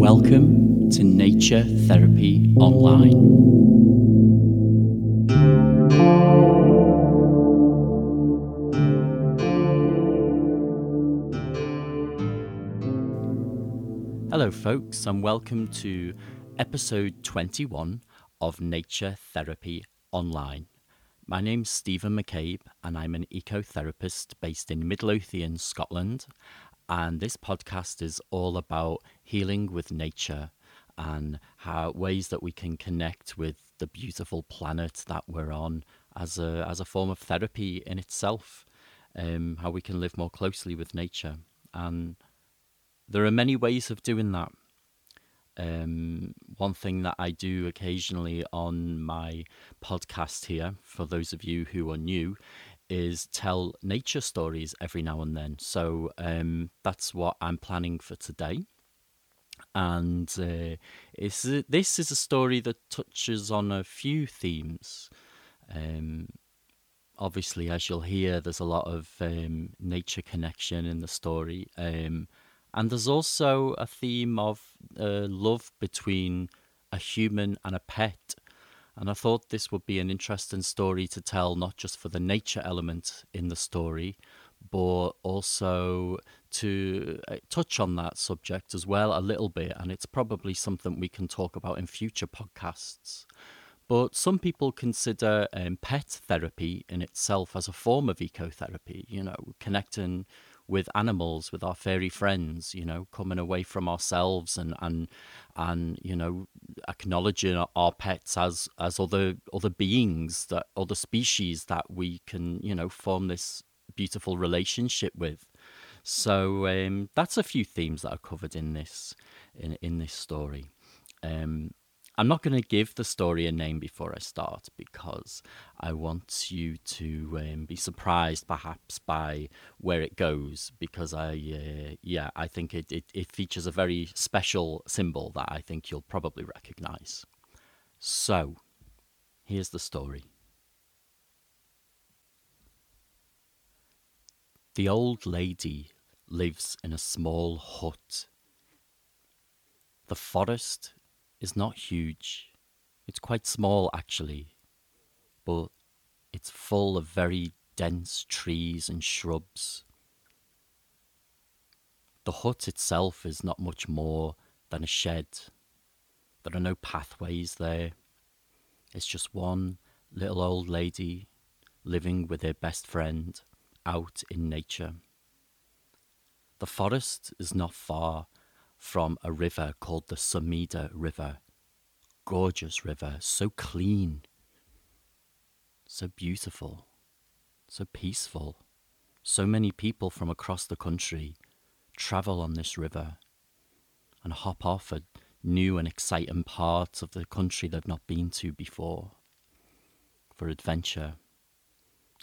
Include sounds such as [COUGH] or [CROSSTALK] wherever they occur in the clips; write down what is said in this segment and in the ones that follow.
Welcome to Nature Therapy Online. Hello, folks, and welcome to episode 21 of Nature Therapy Online. My name's Stephen McCabe, and I'm an ecotherapist based in Midlothian, Scotland, and this podcast is all about healing with nature and how ways that we can connect with the beautiful planet that we're on as a as a form of therapy in itself. Um, how we can live more closely with nature, and there are many ways of doing that. Um, one thing that I do occasionally on my podcast here, for those of you who are new, is tell nature stories every now and then. So um, that's what I'm planning for today. And uh, it's, this is a story that touches on a few themes. Um, obviously, as you'll hear, there's a lot of um, nature connection in the story. And there's also a theme of uh, love between a human and a pet. And I thought this would be an interesting story to tell, not just for the nature element in the story, but also to uh, touch on that subject as well a little bit. And it's probably something we can talk about in future podcasts. But some people consider um, pet therapy in itself as a form of ecotherapy, you know, connecting with animals, with our fairy friends, you know, coming away from ourselves and and and you know acknowledging our pets as as other other beings that other species that we can you know form this beautiful relationship with. So um, that's a few themes that are covered in this in in this story. Um, I'm not going to give the story a name before I start because I want you to um, be surprised perhaps by where it goes because I uh, yeah I think it, it, it features a very special symbol that I think you'll probably recognize. So here's the story. The old lady lives in a small hut. The forest is not huge. It's quite small, actually, but it's full of very dense trees and shrubs. The hut itself is not much more than a shed. There are no pathways there. It's just one little old lady living with her best friend out in nature. The forest is not far from a river called the Sumida River. Gorgeous river, so clean, so beautiful, so peaceful. So many people from across the country travel on this river and hop off at new and exciting parts of the country they've not been to before for adventure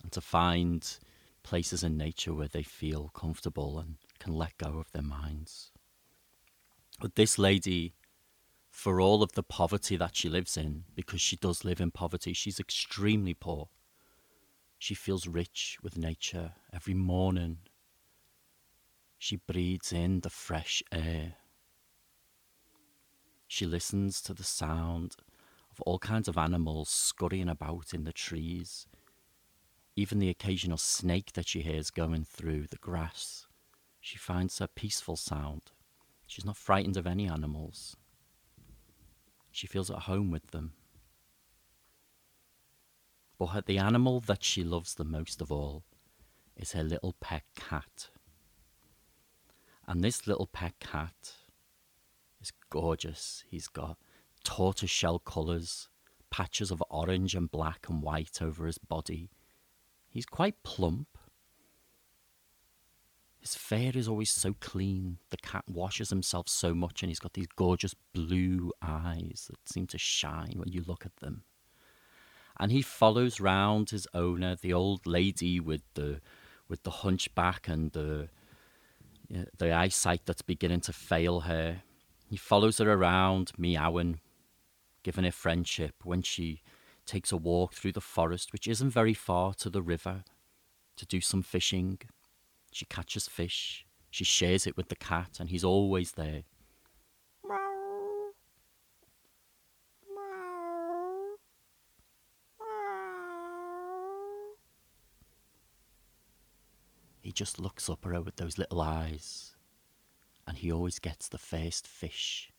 and to find places in nature where they feel comfortable and can let go of their minds. But this lady, for all of the poverty that she lives in, because she does live in poverty, she's extremely poor. She feels rich with nature every morning. She breathes in the fresh air. She listens to the sound of all kinds of animals scurrying about in the trees, even the occasional snake that she hears going through the grass. She finds a peaceful sound. She's not frightened of any animals. She feels at home with them. But the animal that she loves the most of all is her little pet cat. And this little pet cat is gorgeous. He's got tortoiseshell colours, patches of orange and black and white over his body. He's quite plump his fur is always so clean. The cat washes himself so much, and he's got these gorgeous blue eyes that seem to shine when you look at them. And he follows round his owner, the old lady with the with the hunchback and the the eyesight that's beginning to fail her. He follows her around, meowing, giving her friendship when she takes a walk through the forest, which isn't very far to the river, to do some fishing. She catches fish. She shares it with the cat, and he's always there. He just looks up at her with those little eyes, and he always gets the first fish.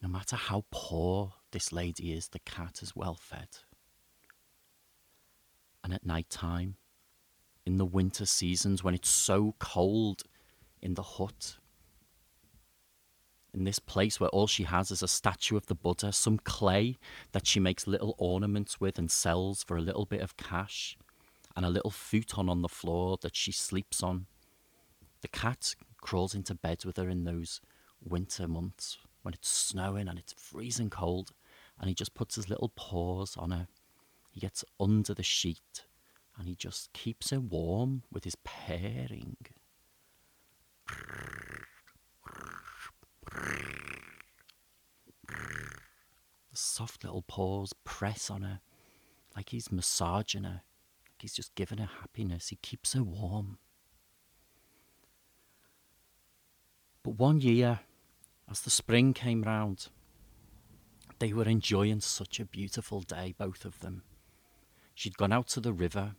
No matter how poor this lady is, the cat is well fed. And at night time, in the winter seasons when it's so cold in the hut, in this place where all she has is a statue of the Buddha, some clay that she makes little ornaments with and sells for a little bit of cash, and a little futon on the floor that she sleeps on. The cat crawls into bed with her in those winter months when it's snowing and it's freezing cold, and he just puts his little paws on her. He gets under the sheet and he just keeps her warm with his purring. The soft little paws press on her like he's massaging her, like he's just giving her happiness. He keeps her warm. But one year, as the spring came round, they were enjoying such a beautiful day, both of them. She'd gone out to the river,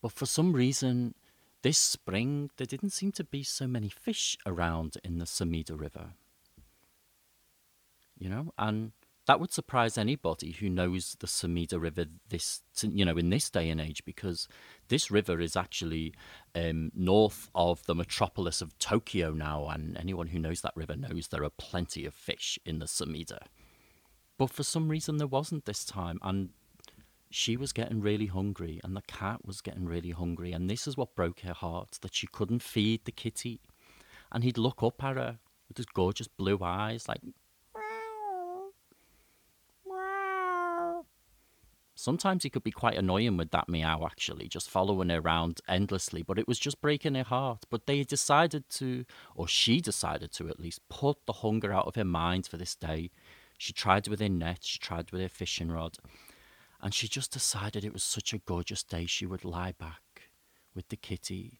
but for some reason, this spring there didn't seem to be so many fish around in the Sumida River. You know, and that would surprise anybody who knows the Sumida River this, you know, in this day and age, because this river is actually um, north of the metropolis of Tokyo now, and anyone who knows that river knows there are plenty of fish in the Sumida. But for some reason, there wasn't this time, and she was getting really hungry, and the cat was getting really hungry, and this is what broke her heart that she couldn't feed the kitty. And he'd look up at her with his gorgeous blue eyes, like, Wow. Sometimes he could be quite annoying with that meow, actually, just following her around endlessly, but it was just breaking her heart. But they decided to, or she decided to at least, put the hunger out of her mind for this day. She tried with her net, she tried with her fishing rod, and she just decided it was such a gorgeous day she would lie back with the kitty,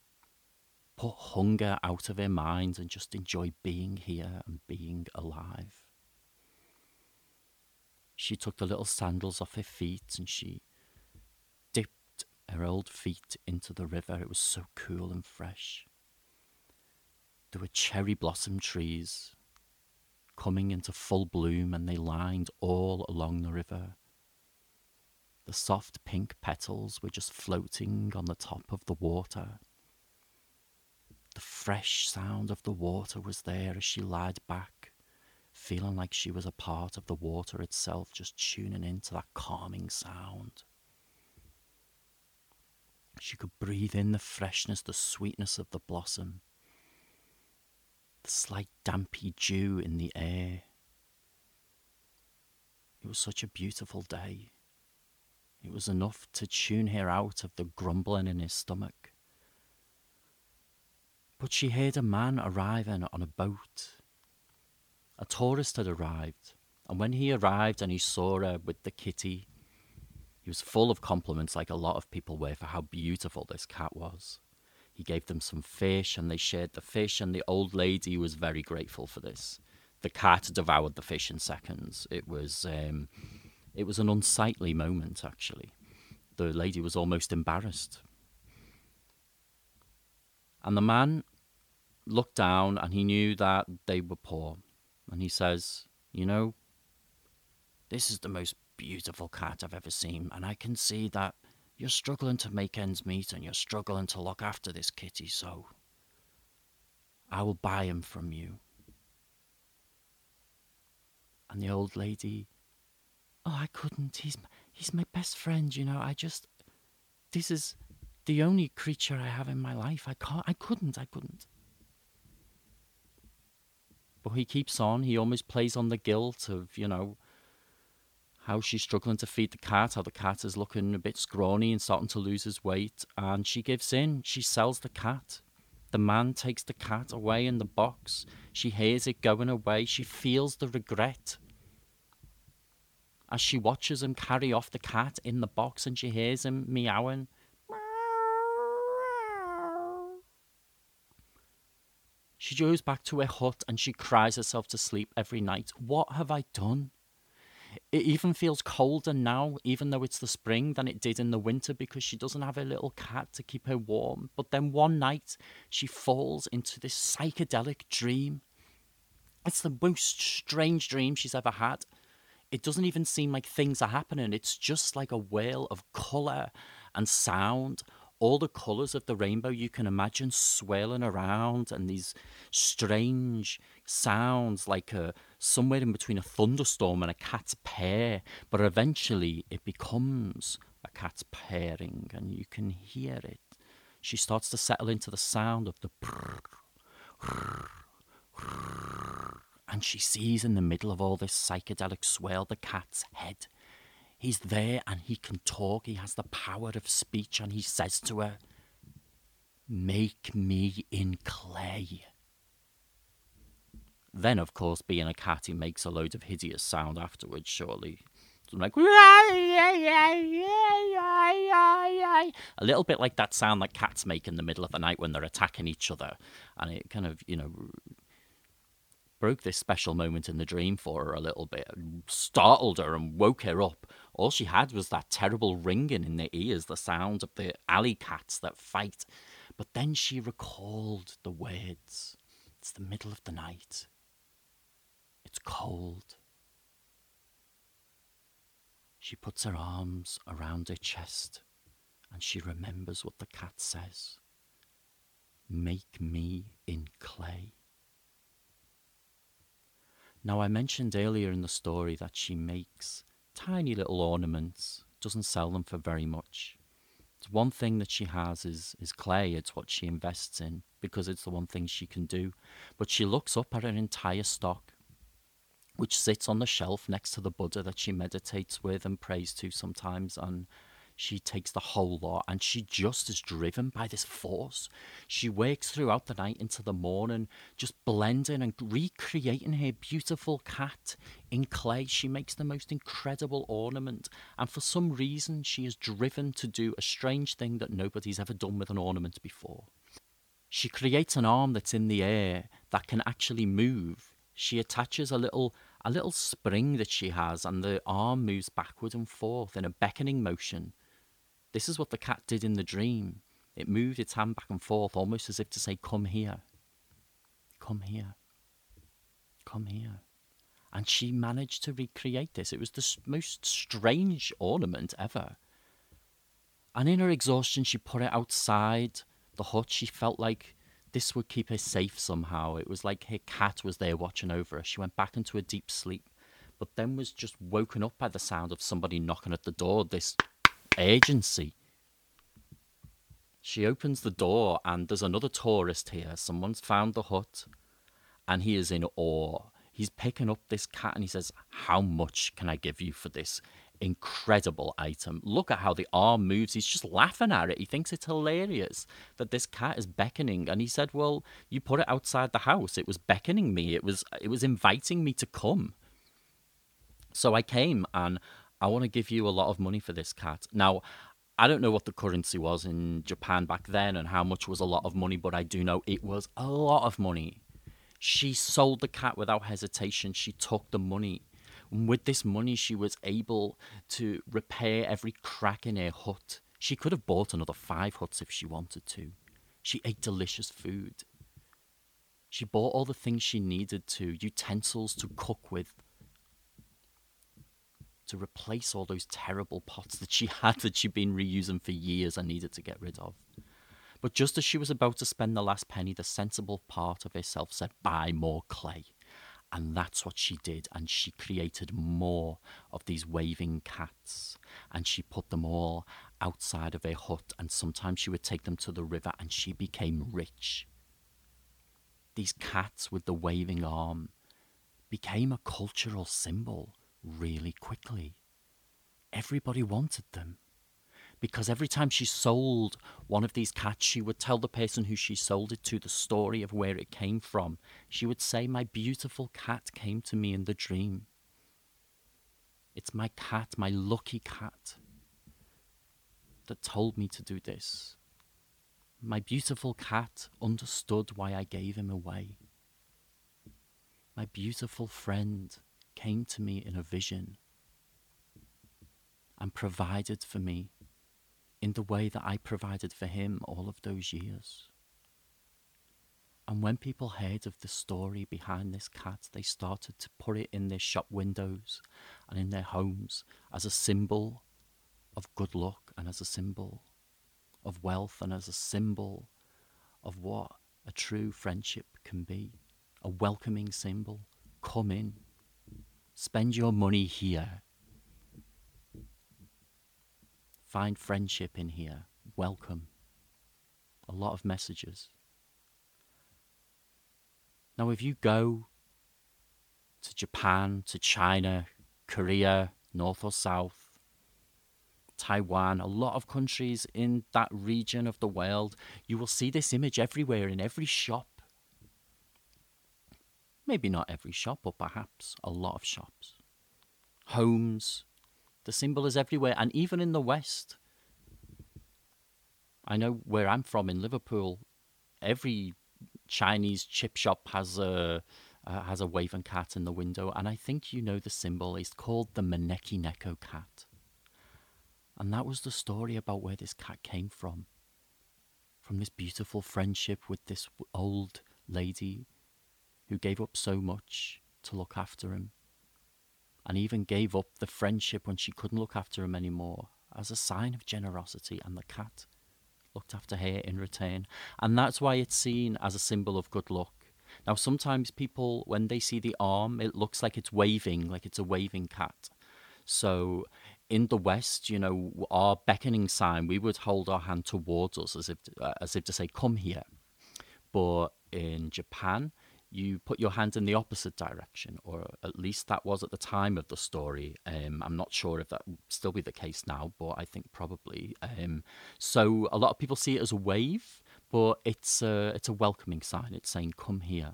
put hunger out of her mind, and just enjoy being here and being alive. She took the little sandals off her feet and she dipped her old feet into the river. It was so cool and fresh. There were cherry blossom trees coming into full bloom and they lined all along the river. The soft pink petals were just floating on the top of the water. The fresh sound of the water was there as she lied back feeling like she was a part of the water itself, just tuning into that calming sound. She could breathe in the freshness, the sweetness of the blossom, the slight dampy dew in the air. It was such a beautiful day. It was enough to tune her out of the grumbling in his stomach. But she heard a man arriving on a boat a tourist had arrived, and when he arrived and he saw her with the kitty, he was full of compliments, like a lot of people were, for how beautiful this cat was. He gave them some fish, and they shared the fish, and the old lady was very grateful for this. The cat devoured the fish in seconds. It was, um, it was an unsightly moment, actually. The lady was almost embarrassed. And the man looked down, and he knew that they were poor and he says, You know, this is the most beautiful cat I've ever seen, and I can see that you're struggling to make ends meet and you're struggling to look after this kitty, so I will buy him from you. And the old lady, Oh, I couldn't. He's, he's my best friend, you know. I just. This is the only creature I have in my life. I can't. I couldn't. I couldn't. But he keeps on. He almost plays on the guilt of, you know, how she's struggling to feed the cat, how the cat is looking a bit scrawny and starting to lose his weight. And she gives in. She sells the cat. The man takes the cat away in the box. She hears it going away. She feels the regret. As she watches him carry off the cat in the box and she hears him meowing. She goes back to her hut and she cries herself to sleep every night. What have I done? It even feels colder now, even though it's the spring, than it did in the winter because she doesn't have a little cat to keep her warm. But then one night, she falls into this psychedelic dream. It's the most strange dream she's ever had. It doesn't even seem like things are happening. It's just like a whale of colour and sound. All the colours of the rainbow you can imagine swirling around and these strange sounds like a, somewhere in between a thunderstorm and a cat's purr but eventually it becomes a cat's purring and you can hear it. She starts to settle into the sound of the and she sees in the middle of all this psychedelic swirl the cat's head He's there and he can talk. He has the power of speech and he says to her, Make me in clay. Then, of course, being a cat, he makes a load of hideous sound afterwards, surely. like a little bit like that sound that cats make in the middle of the night when they're attacking each other, and it kind of you know broke this special moment in the dream for her a little bit, startled her and woke her up. All she had was that terrible ringing in the ears, the sound of the alley cats that fight. But then she recalled the words. It's the middle of the night. It's cold. She puts her arms around her chest and she remembers what the cat says Make me in clay. Now, I mentioned earlier in the story that she makes tiny little ornaments, doesn't sell them for very much. It's one thing that she has is, is clay. It's what she invests in because it's the one thing she can do. But she looks up at her entire stock, which sits on the shelf next to the Buddha that she meditates with and prays to sometimes, and she takes the whole lot and she just is driven by this force. She works throughout the night into the morning, just blending and recreating her beautiful cat in clay. She makes the most incredible ornament, and for some reason, she is driven to do a strange thing that nobody's ever done with an ornament before. She creates an arm that's in the air that can actually move. She attaches a little a little spring that she has, and the arm moves backward and forth in a beckoning motion this is what the cat did in the dream. It moved its hand back and forth, almost as if to say, Come here. Come here. Come here. And she managed to recreate this. It was the most strange ornament ever. And in her exhaustion, she put it outside the hut. She felt like this would keep her safe somehow. It was like her cat was there watching over her. She went back into a deep sleep, but then was just woken up by the sound of somebody knocking at the door. This agency. She opens the door, and there's another tourist here. Someone's found the hut, and he is in awe. He's picking up this cat and he says, How much can I give you for this incredible item? Look at how the arm moves. He's just laughing at it. He thinks it's hilarious that this cat is beckoning. And he said, Well, you put it outside the house. It was beckoning me, it was, it was inviting me to come. So I came and I want to give you a lot of money for this cat. Now, I don't know what the currency was in Japan back then and how much was a lot of money, but I do know it was a lot of money. She sold the cat without hesitation. She took the money. And with this money, she was able to repair every crack in her hut. She could have bought another five huts if she wanted to. She ate delicious food. She bought all the things she needed to utensils to cook with, to replace all those terrible pots that she [LAUGHS] had that she'd been reusing for years and needed to get rid of. But just as she was about to spend the last penny, the sensible part of herself said, Buy more clay. And that's what she did. And she created more of these waving cats. And she put them all outside of her hut. And sometimes she would take them to the river and she became rich. These cats with the waving arm became a cultural symbol really quickly. Everybody wanted them. Because every time she sold one of these cats, she would tell the person who she sold it to the story of where it came from. She would say, My beautiful cat came to me in the dream. It's my cat, my lucky cat, that told me to do this. My beautiful cat understood why I gave him away. My beautiful friend came to me in a vision and provided for me in the way that I provided for him all of those years. And when people heard of the story behind this cat, they started to put it in their shop windows and in their homes as a symbol of good luck and as a symbol of wealth and as a symbol of what a true friendship can be. A welcoming symbol. Come in. Spend your money here. Find friendship in here. Welcome. A lot of messages. Now, if you go to Japan, to China, Korea, North or South, Taiwan, a lot of countries in that region of the world, you will see this image everywhere in every shop. Maybe not every shop, but perhaps a lot of shops. Homes, the symbol is everywhere, and even in the West. I know where I'm from in Liverpool, every Chinese chip shop has a uh, has a waving cat in the window, and I think you know the symbol. It's called the Maneki Neko cat, and that was the story about where this cat came from. From this beautiful friendship with this old lady who gave up so much to look after him, and even gave up the friendship when she couldn't look after him anymore as a sign of generosity, and the cat looked after her in return. And that's why it's seen as a symbol of good luck. Now, sometimes people, when they see the arm, it looks like it's waving, like it's a waving cat. So in the West, you know, our beckoning sign, we would hold our hand towards us as if, uh, as if to say, come here. But in Japan, you put your hand in the opposite direction, or at least that was at the time of the story. Um, I'm not sure if that still be the case now, but I think probably. Um, so a lot of people see it as a wave, but it's a, it's a welcoming sign. It's saying, come here.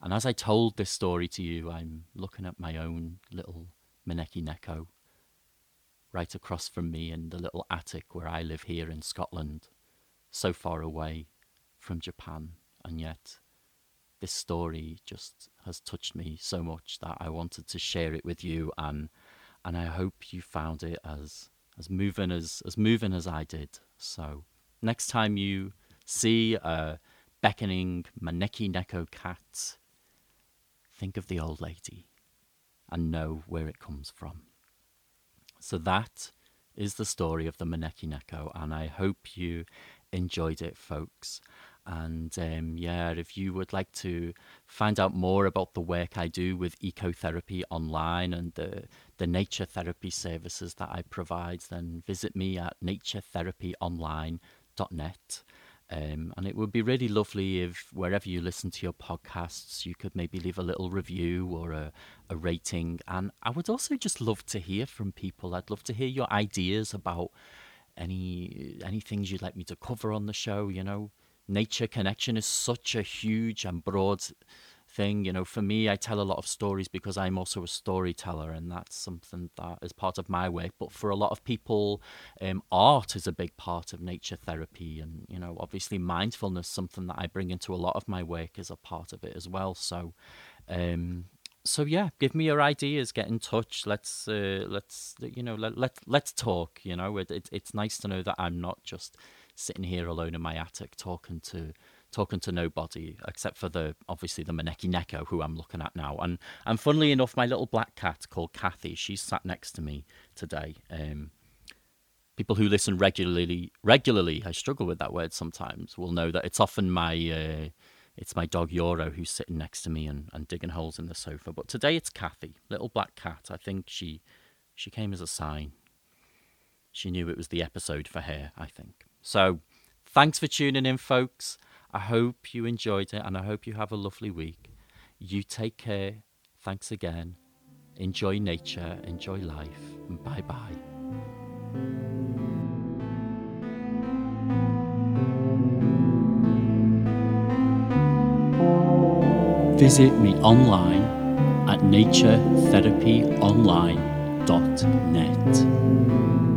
And as I told this story to you, I'm looking at my own little Maneki Neko right across from me in the little attic where I live here in Scotland, so far away from Japan, and yet this story just has touched me so much that I wanted to share it with you and and I hope you found it as as moving as as moving as I did. So next time you see a beckoning Maneki Neko cat, think of the old lady and know where it comes from. So that is the story of the Maneki Neko, and I hope you enjoyed it, folks. And um, yeah, if you would like to find out more about the work I do with ecotherapy online and the, the nature therapy services that I provide, then visit me at naturetherapyonline.net. Um, and it would be really lovely if wherever you listen to your podcasts, you could maybe leave a little review or a, a rating. And I would also just love to hear from people. I'd love to hear your ideas about any any things you'd like me to cover on the show. You know, nature connection is such a huge and broad thing. You know, for me, I tell a lot of stories because I'm also a storyteller, and that's something that is part of my work. But for a lot of people, um, art is a big part of nature therapy, and you know, obviously, mindfulness, something that I bring into a lot of my work, is a part of it as well. So, um, so yeah, give me your ideas. Get in touch. Let's uh, let's you know let let let's talk. You know, it, it, it's nice to know that I'm not just sitting here alone in my attic talking to talking to nobody except for the obviously the Maneki Neko who I'm looking at now. And and funnily enough, my little black cat called Kathy, she's sat next to me today. Um, people who listen regularly regularly, I struggle with that word sometimes, will know that it's often my uh, it's my dog Yoro who's sitting next to me and, and digging holes in the sofa. But today it's Kathy, little black cat. I think she she came as a sign. She knew it was the episode for her, I think. So thanks for tuning in, folks. I hope you enjoyed it and I hope you have a lovely week. You take care. Thanks again. Enjoy nature, enjoy life, and bye bye. Visit me online at naturetherapyonline.net.